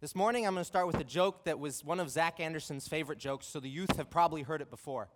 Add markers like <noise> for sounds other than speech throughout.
This morning, I'm going to start with a joke that was one of Zach Anderson's favorite jokes, so the youth have probably heard it before.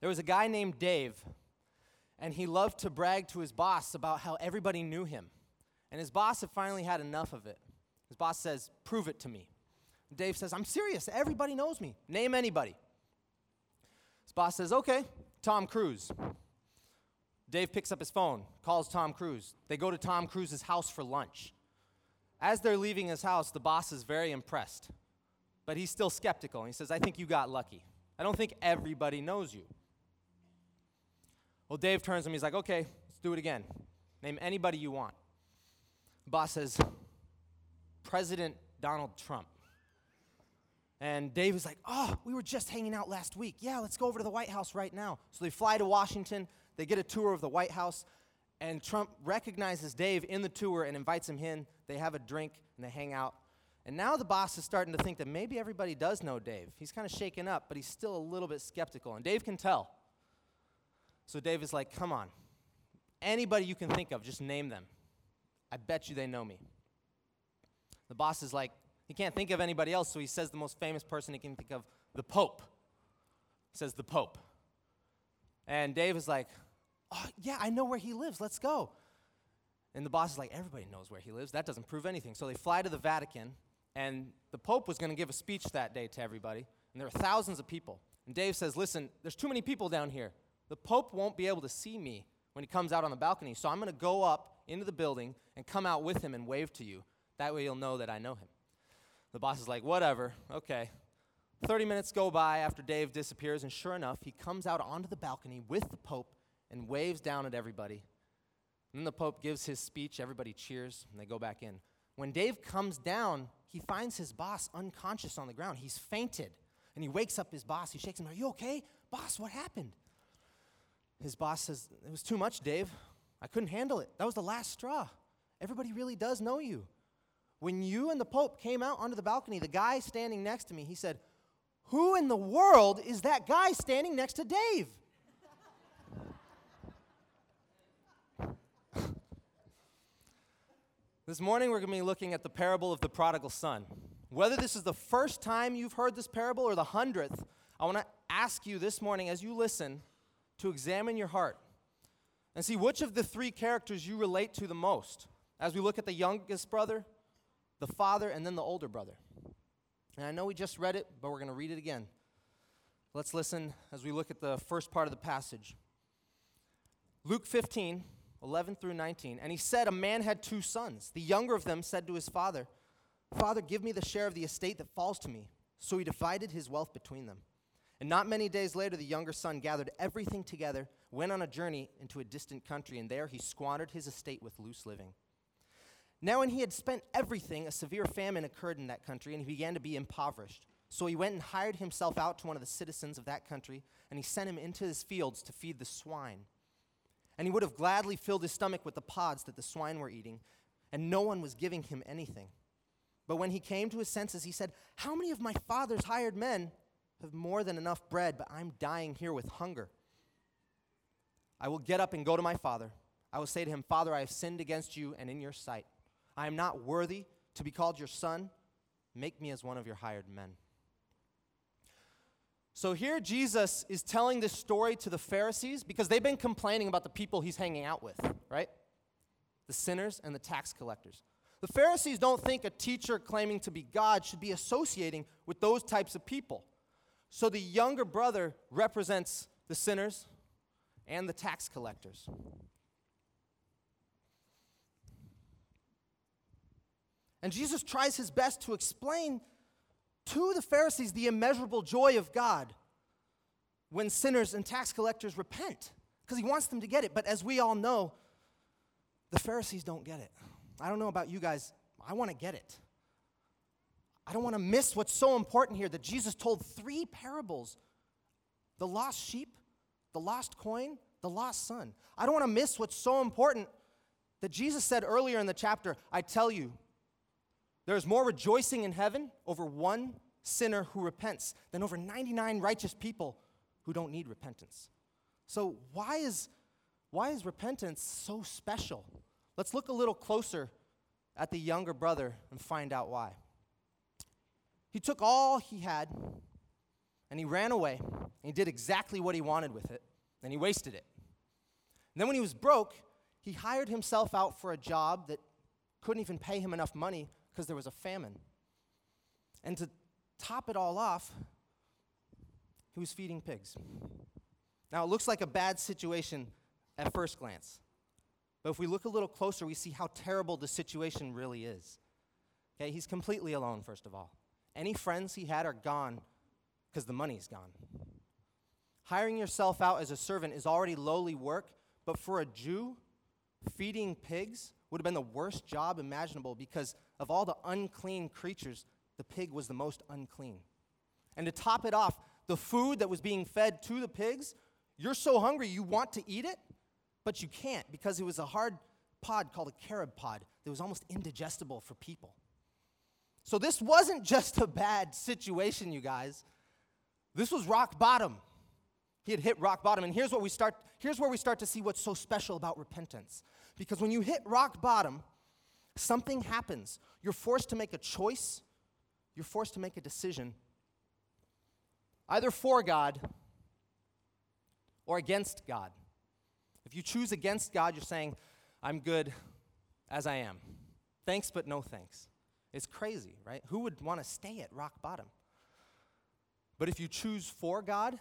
There was a guy named Dave, and he loved to brag to his boss about how everybody knew him. And his boss had finally had enough of it. His boss says, Prove it to me. Dave says, I'm serious. Everybody knows me. Name anybody. His boss says, Okay, Tom Cruise. Dave picks up his phone, calls Tom Cruise. They go to Tom Cruise's house for lunch. As they're leaving his house, the boss is very impressed, but he's still skeptical. He says, I think you got lucky. I don't think everybody knows you. Well, Dave turns to him. He's like, okay, let's do it again. Name anybody you want. The boss says, President Donald Trump. And Dave is like, oh, we were just hanging out last week. Yeah, let's go over to the White House right now. So they fly to Washington. They get a tour of the White House. And Trump recognizes Dave in the tour and invites him in. They have a drink and they hang out. And now the boss is starting to think that maybe everybody does know Dave. He's kind of shaken up, but he's still a little bit skeptical. And Dave can tell. So Dave is like, come on. Anybody you can think of, just name them. I bet you they know me. The boss is like, he can't think of anybody else, so he says the most famous person he can think of, the Pope. He says, the Pope. And Dave is like, oh, yeah, I know where he lives. Let's go. And the boss is like, everybody knows where he lives. That doesn't prove anything. So they fly to the Vatican, and the Pope was going to give a speech that day to everybody, and there are thousands of people. And Dave says, listen, there's too many people down here. The Pope won't be able to see me when he comes out on the balcony, so I'm going to go up into the building and come out with him and wave to you. That way you'll know that I know him. The boss is like, whatever, okay. 30 minutes go by after Dave disappears, and sure enough, he comes out onto the balcony with the Pope and waves down at everybody. And then the Pope gives his speech, everybody cheers, and they go back in. When Dave comes down, he finds his boss unconscious on the ground. He's fainted. And he wakes up his boss. He shakes him. Are you okay? Boss, what happened? His boss says, It was too much, Dave. I couldn't handle it. That was the last straw. Everybody really does know you. When you and the Pope came out onto the balcony, the guy standing next to me, he said, Who in the world is that guy standing next to Dave? This morning, we're going to be looking at the parable of the prodigal son. Whether this is the first time you've heard this parable or the hundredth, I want to ask you this morning as you listen to examine your heart and see which of the three characters you relate to the most as we look at the youngest brother, the father, and then the older brother. And I know we just read it, but we're going to read it again. Let's listen as we look at the first part of the passage. Luke 15, 11 through 19. And he said, A man had two sons. The younger of them said to his father, Father, give me the share of the estate that falls to me. So he divided his wealth between them. And not many days later, the younger son gathered everything together, went on a journey into a distant country, and there he squandered his estate with loose living. Now, when he had spent everything, a severe famine occurred in that country, and he began to be impoverished. So he went and hired himself out to one of the citizens of that country, and he sent him into his fields to feed the swine and he would have gladly filled his stomach with the pods that the swine were eating, and no one was giving him anything. But when he came to his senses, he said, How many of my father's hired men have more than enough bread, but I'm dying here with hunger? I will get up and go to my father. I will say to him, Father, I have sinned against you and in your sight. I am not worthy to be called your son. Make me as one of your hired men. So here Jesus is telling this story to the Pharisees because they've been complaining about the people he's hanging out with, right? The sinners and the tax collectors. The Pharisees don't think a teacher claiming to be God should be associating with those types of people. So the younger brother represents the sinners and the tax collectors. And Jesus tries his best to explain to the Pharisees the immeasurable joy of God when sinners and tax collectors repent because he wants them to get it. But as we all know, the Pharisees don't get it. I don't know about you guys, I want to get it. I don't want to miss what's so important here that Jesus told three parables the lost sheep, the lost coin, the lost son. I don't want to miss what's so important that Jesus said earlier in the chapter I tell you, there's more rejoicing in heaven over one sinner who repents than over 99 righteous people who don't need repentance. So, why is, why is repentance so special? Let's look a little closer at the younger brother and find out why. He took all he had and he ran away and he did exactly what he wanted with it and he wasted it. And then when he was broke, he hired himself out for a job that couldn't even pay him enough money because there was a famine. And to top it all off, he was feeding pigs. Now, it looks like a bad situation at first glance. But if we look a little closer, we see how terrible the situation really is. Okay, he's completely alone, first of all. Any friends he had are gone because the money's gone. Hiring yourself out as a servant is already lowly work, but for a Jew, feeding pigs would have been the worst job imaginable because of all the unclean creatures, the pig was the most unclean. And to top it off, the food that was being fed to the pigs, you're so hungry you want to eat it, but you can't because it was a hard pod called a carob pod that was almost indigestible for people. So this wasn't just a bad situation, you guys. This was rock bottom. He had hit rock bottom. And here's what we start here's where we start to see what's so special about repentance. Because when you hit rock bottom, something happens. You're forced to make a choice. You're forced to make a decision either for God or against God. If you choose against God, you're saying, I'm good as I am. Thanks, but no thanks. It's crazy, right? Who would want to stay at rock bottom? But if you choose for God,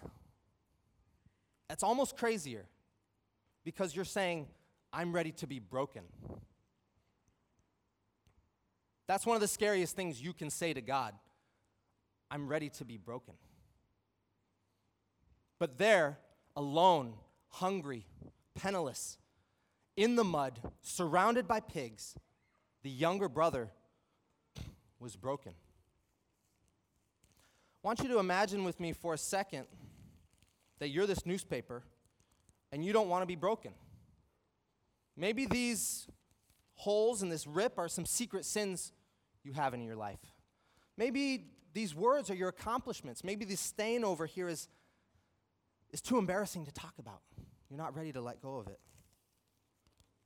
that's almost crazier because you're saying, I'm ready to be broken. That's one of the scariest things you can say to God. I'm ready to be broken. But there, alone, hungry, penniless, in the mud, surrounded by pigs, the younger brother was broken. I want you to imagine with me for a second that you're this newspaper and you don't want to be broken. Maybe these holes and this rip are some secret sins you have in your life. Maybe these words are your accomplishments. Maybe this stain over here is, is too embarrassing to talk about. You're not ready to let go of it.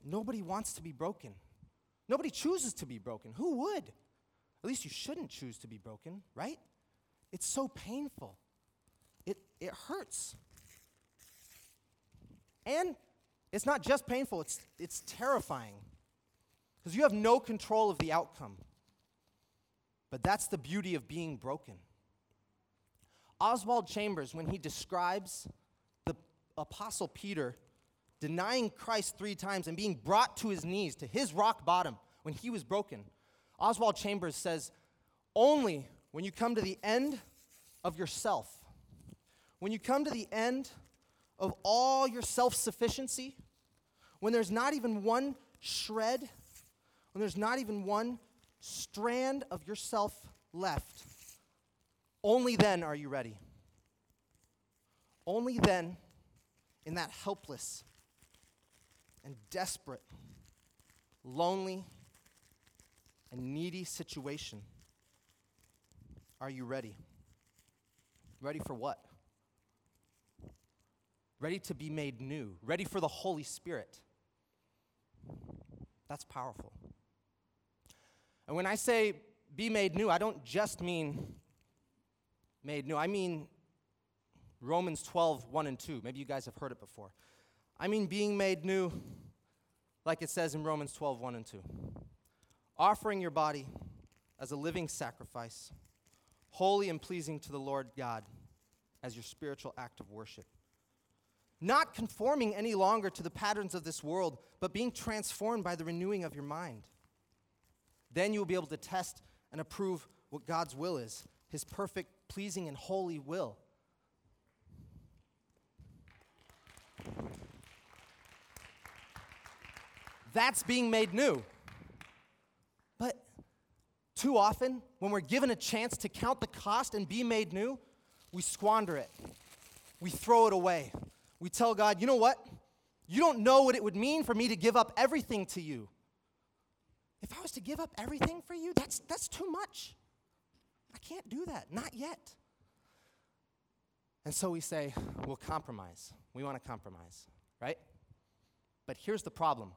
Nobody wants to be broken. Nobody chooses to be broken. Who would? At least you shouldn't choose to be broken, right? It's so painful. It, it hurts. And it's not just painful, it's, it's terrifying because you have no control of the outcome. But that's the beauty of being broken. Oswald Chambers, when he describes the Apostle Peter denying Christ three times and being brought to his knees, to his rock bottom, when he was broken, Oswald Chambers says, Only when you come to the end of yourself, when you come to the end of all your self sufficiency, when there's not even one shred, when there's not even one strand of yourself left, only then are you ready. Only then, in that helpless and desperate, lonely and needy situation, are you ready? Ready for what? Ready to be made new, ready for the Holy Spirit. That's powerful. And when I say be made new, I don't just mean made new. I mean Romans 12, 1 and 2. Maybe you guys have heard it before. I mean being made new, like it says in Romans 12, 1 and 2. Offering your body as a living sacrifice, holy and pleasing to the Lord God, as your spiritual act of worship. Not conforming any longer to the patterns of this world, but being transformed by the renewing of your mind. Then you will be able to test and approve what God's will is, his perfect pleasing and holy will. That's being made new. But too often, when we're given a chance to count the cost and be made new, we squander it. We throw it away. We tell God, you know what? You don't know what it would mean for me to give up everything to you. If I was to give up everything for you, that's, that's too much. I can't do that, not yet. And so we say, we'll compromise. We want to compromise, right? But here's the problem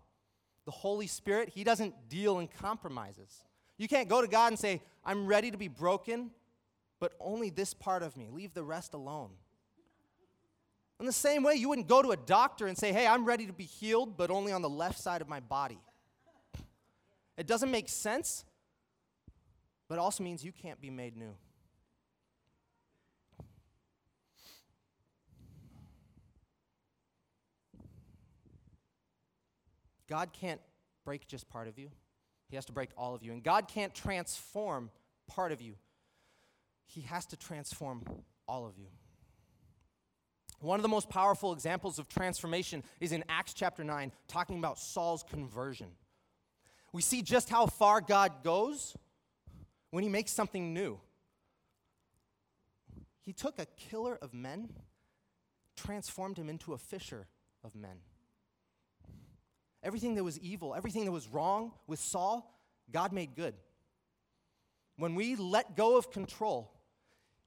the Holy Spirit, He doesn't deal in compromises. You can't go to God and say, I'm ready to be broken, but only this part of me. Leave the rest alone. In the same way, you wouldn't go to a doctor and say, Hey, I'm ready to be healed, but only on the left side of my body. It doesn't make sense, but it also means you can't be made new. God can't break just part of you, He has to break all of you. And God can't transform part of you, He has to transform all of you. One of the most powerful examples of transformation is in Acts chapter 9, talking about Saul's conversion. We see just how far God goes when he makes something new. He took a killer of men, transformed him into a fisher of men. Everything that was evil, everything that was wrong with Saul, God made good. When we let go of control,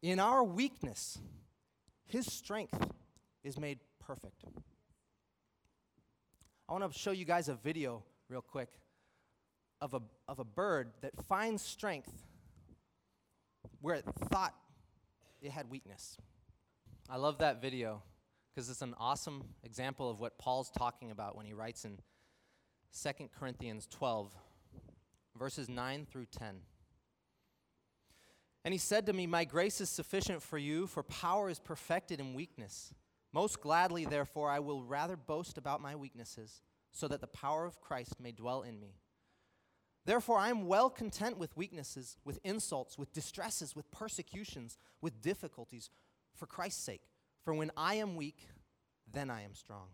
in our weakness, his strength is made perfect. I want to show you guys a video real quick of a, of a bird that finds strength where it thought it had weakness. I love that video because it's an awesome example of what Paul's talking about when he writes in 2 Corinthians 12, verses 9 through 10. And he said to me, My grace is sufficient for you, for power is perfected in weakness. Most gladly, therefore, I will rather boast about my weaknesses, so that the power of Christ may dwell in me. Therefore, I am well content with weaknesses, with insults, with distresses, with persecutions, with difficulties, for Christ's sake. For when I am weak, then I am strong.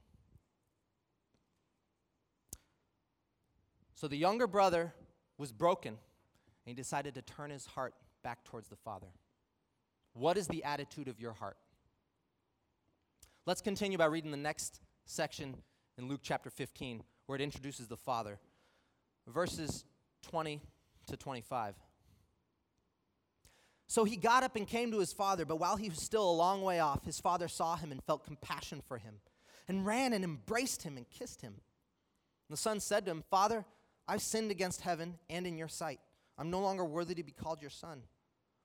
So the younger brother was broken, and he decided to turn his heart back towards the Father. What is the attitude of your heart? Let's continue by reading the next section in Luke chapter 15, where it introduces the Father. Verses 20 to 25. So he got up and came to his father, but while he was still a long way off, his father saw him and felt compassion for him, and ran and embraced him and kissed him. And the son said to him, Father, I've sinned against heaven and in your sight. I'm no longer worthy to be called your son.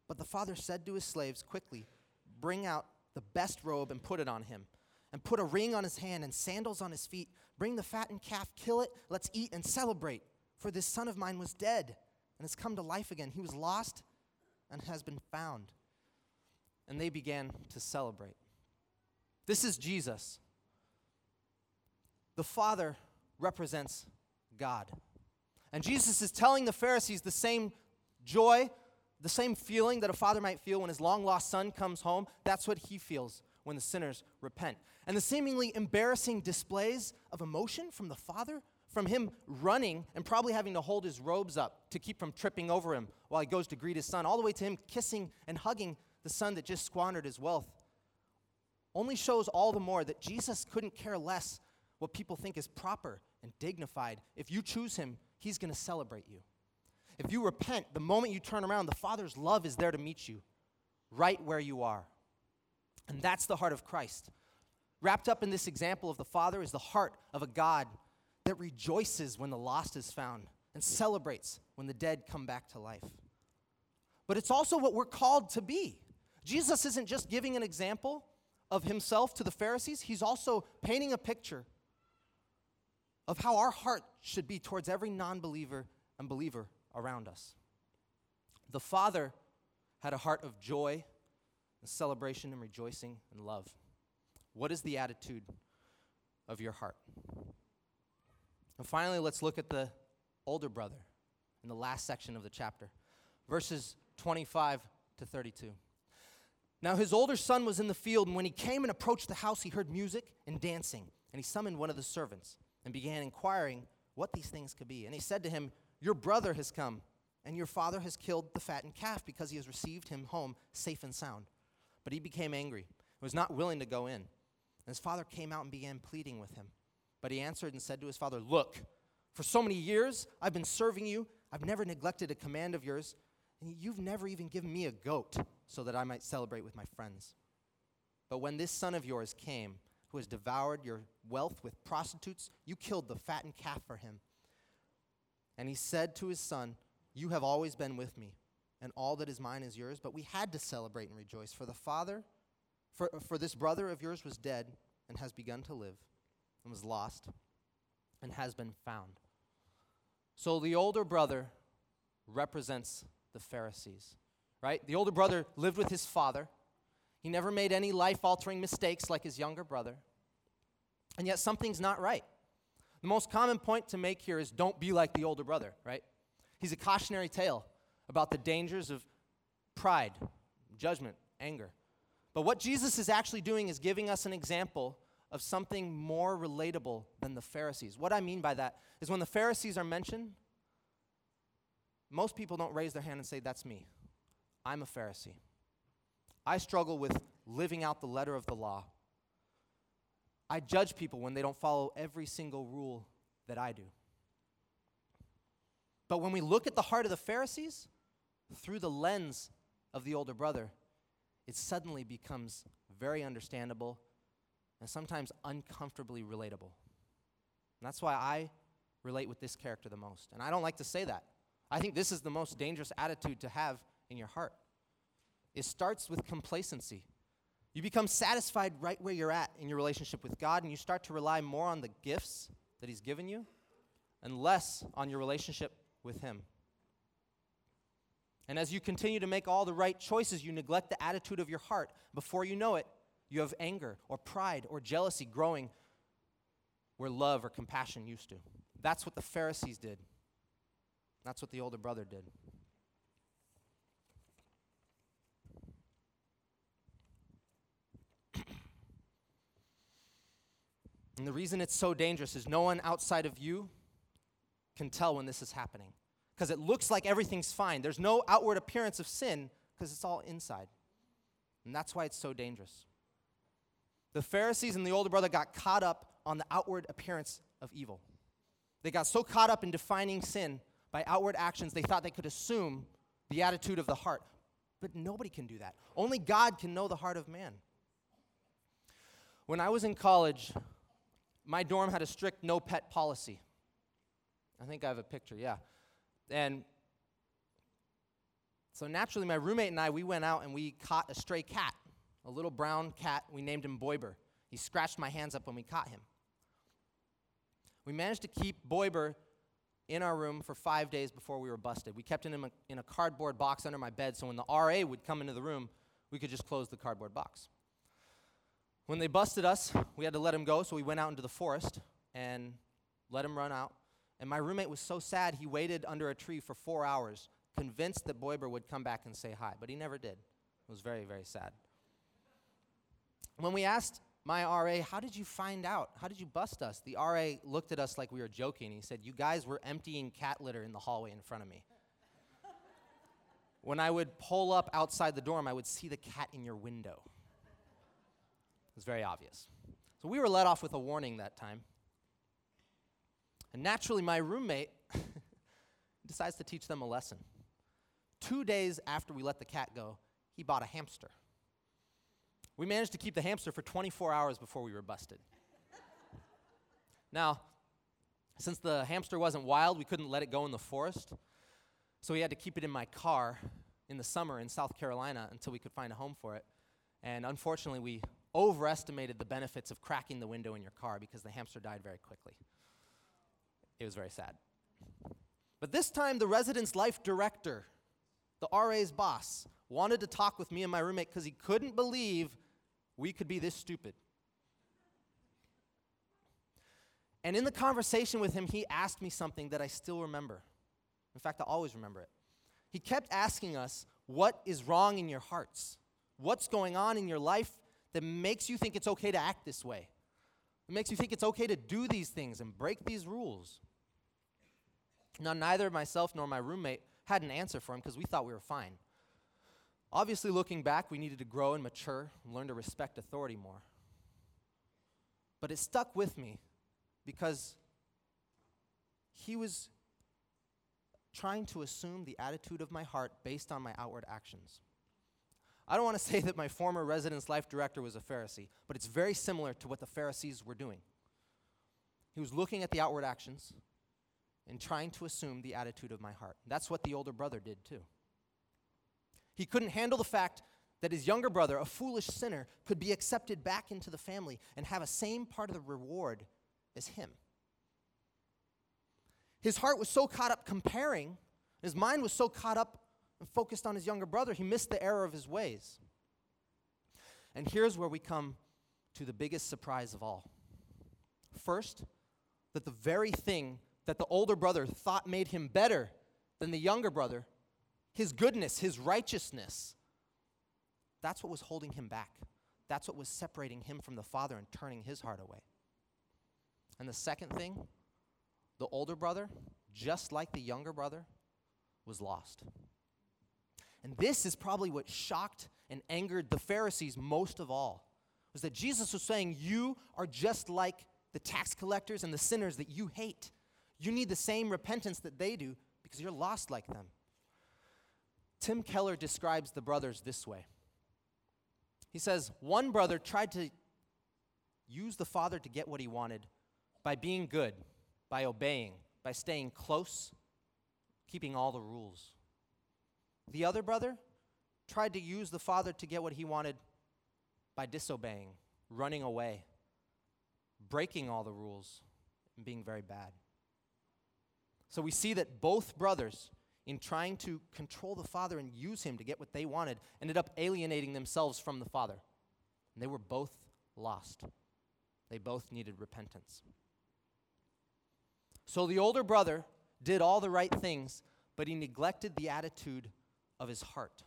But the father said to his slaves, Quickly, bring out the best robe and put it on him, and put a ring on his hand and sandals on his feet. Bring the fattened calf, kill it, let's eat and celebrate. For this son of mine was dead and has come to life again. He was lost and has been found. And they began to celebrate. This is Jesus. The Father represents God. And Jesus is telling the Pharisees the same joy, the same feeling that a father might feel when his long lost son comes home. That's what he feels when the sinners repent. And the seemingly embarrassing displays of emotion from the father, from him running and probably having to hold his robes up to keep from tripping over him while he goes to greet his son, all the way to him kissing and hugging the son that just squandered his wealth, only shows all the more that Jesus couldn't care less what people think is proper and dignified. If you choose him, he's going to celebrate you. If you repent, the moment you turn around, the Father's love is there to meet you right where you are. And that's the heart of Christ. Wrapped up in this example of the Father is the heart of a God that rejoices when the lost is found and celebrates when the dead come back to life. But it's also what we're called to be. Jesus isn't just giving an example of himself to the Pharisees, he's also painting a picture of how our heart should be towards every non believer and believer around us. The Father had a heart of joy and celebration and rejoicing and love. What is the attitude of your heart? And finally, let's look at the older brother in the last section of the chapter, verses 25 to 32. Now, his older son was in the field, and when he came and approached the house, he heard music and dancing. And he summoned one of the servants and began inquiring what these things could be. And he said to him, Your brother has come, and your father has killed the fattened calf because he has received him home safe and sound. But he became angry and was not willing to go in. And his father came out and began pleading with him. But he answered and said to his father, Look, for so many years I've been serving you. I've never neglected a command of yours, and you've never even given me a goat so that I might celebrate with my friends. But when this son of yours came, who has devoured your wealth with prostitutes, you killed the fattened calf for him. And he said to his son, You have always been with me, and all that is mine is yours. But we had to celebrate and rejoice, for the father, for, for this brother of yours was dead and has begun to live, and was lost and has been found. So the older brother represents the Pharisees, right? The older brother lived with his father. He never made any life altering mistakes like his younger brother. And yet something's not right. The most common point to make here is don't be like the older brother, right? He's a cautionary tale about the dangers of pride, judgment, anger. But what Jesus is actually doing is giving us an example of something more relatable than the Pharisees. What I mean by that is when the Pharisees are mentioned, most people don't raise their hand and say, That's me. I'm a Pharisee. I struggle with living out the letter of the law. I judge people when they don't follow every single rule that I do. But when we look at the heart of the Pharisees through the lens of the older brother, it suddenly becomes very understandable and sometimes uncomfortably relatable. And that's why I relate with this character the most. And I don't like to say that. I think this is the most dangerous attitude to have in your heart. It starts with complacency. You become satisfied right where you're at in your relationship with God, and you start to rely more on the gifts that He's given you and less on your relationship with Him. And as you continue to make all the right choices, you neglect the attitude of your heart. Before you know it, you have anger or pride or jealousy growing where love or compassion used to. That's what the Pharisees did. That's what the older brother did. And the reason it's so dangerous is no one outside of you can tell when this is happening. Because it looks like everything's fine. There's no outward appearance of sin because it's all inside. And that's why it's so dangerous. The Pharisees and the older brother got caught up on the outward appearance of evil. They got so caught up in defining sin by outward actions, they thought they could assume the attitude of the heart. But nobody can do that. Only God can know the heart of man. When I was in college, my dorm had a strict no pet policy. I think I have a picture, yeah. And so naturally, my roommate and I, we went out and we caught a stray cat, a little brown cat. We named him Boiber. He scratched my hands up when we caught him. We managed to keep Boiber in our room for five days before we were busted. We kept him in a, in a cardboard box under my bed so when the RA would come into the room, we could just close the cardboard box. When they busted us, we had to let him go, so we went out into the forest and let him run out. And my roommate was so sad, he waited under a tree for four hours, convinced that Boiber would come back and say hi, but he never did. It was very, very sad. When we asked my RA, how did you find out? How did you bust us? The RA looked at us like we were joking. He said, You guys were emptying cat litter in the hallway in front of me. when I would pull up outside the dorm, I would see the cat in your window was very obvious. So we were let off with a warning that time. And naturally, my roommate <laughs> decides to teach them a lesson. Two days after we let the cat go, he bought a hamster. We managed to keep the hamster for 24 hours before we were busted. <laughs> now, since the hamster wasn't wild, we couldn't let it go in the forest. So we had to keep it in my car in the summer in South Carolina until we could find a home for it. And unfortunately, we overestimated the benefits of cracking the window in your car because the hamster died very quickly. It was very sad. But this time, the residence life director, the RA's boss, wanted to talk with me and my roommate because he couldn't believe we could be this stupid. And in the conversation with him, he asked me something that I still remember. In fact, I always remember it. He kept asking us, What is wrong in your hearts? What's going on in your life that makes you think it's okay to act this way. It makes you think it's okay to do these things and break these rules. Now, neither myself nor my roommate had an answer for him because we thought we were fine. Obviously, looking back, we needed to grow and mature and learn to respect authority more. But it stuck with me because he was trying to assume the attitude of my heart based on my outward actions. I don't want to <laughs> say that my former residence life director was a Pharisee, but it's very similar to what the Pharisees were doing. He was looking at the outward actions, and trying to assume the attitude of my heart. That's what the older brother did too. He couldn't handle the fact that his younger brother, a foolish sinner, could be accepted back into the family and have a same part of the reward as him. His heart was so caught up comparing, his mind was so caught up and focused on his younger brother, he missed the error of his ways. And here's where we come to the biggest surprise of all. First, that the very thing that the older brother thought made him better than the younger brother, his goodness, his righteousness, that's what was holding him back. That's what was separating him from the Father and turning his heart away. And the second thing, the older brother, just like the younger brother, was lost. And this is probably what shocked and angered the Pharisees most of all. Was that Jesus was saying, You are just like the tax collectors and the sinners that you hate. You need the same repentance that they do because you're lost like them. Tim Keller describes the brothers this way He says, One brother tried to use the father to get what he wanted by being good, by obeying, by staying close, keeping all the rules. The other brother tried to use the father to get what he wanted by disobeying, running away, breaking all the rules, and being very bad. So we see that both brothers, in trying to control the father and use him to get what they wanted, ended up alienating themselves from the father. And they were both lost. They both needed repentance. So the older brother did all the right things, but he neglected the attitude of his heart.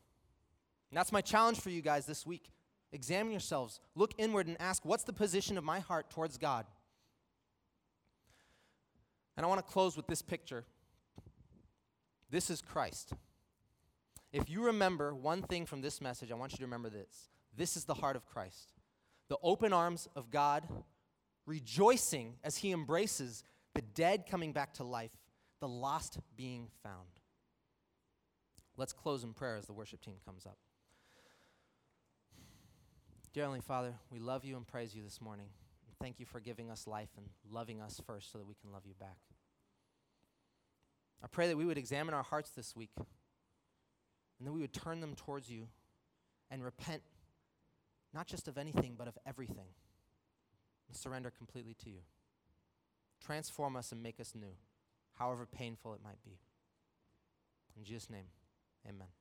And that's my challenge for you guys this week. Examine yourselves, look inward, and ask what's the position of my heart towards God? And I want to close with this picture. This is Christ. If you remember one thing from this message, I want you to remember this. This is the heart of Christ. The open arms of God, rejoicing as he embraces the dead coming back to life, the lost being found. Let's close in prayer as the worship team comes up. Dear Heavenly Father, we love you and praise you this morning. Thank you for giving us life and loving us first so that we can love you back. I pray that we would examine our hearts this week and that we would turn them towards you and repent not just of anything, but of everything and surrender completely to you. Transform us and make us new, however painful it might be. In Jesus' name, amen.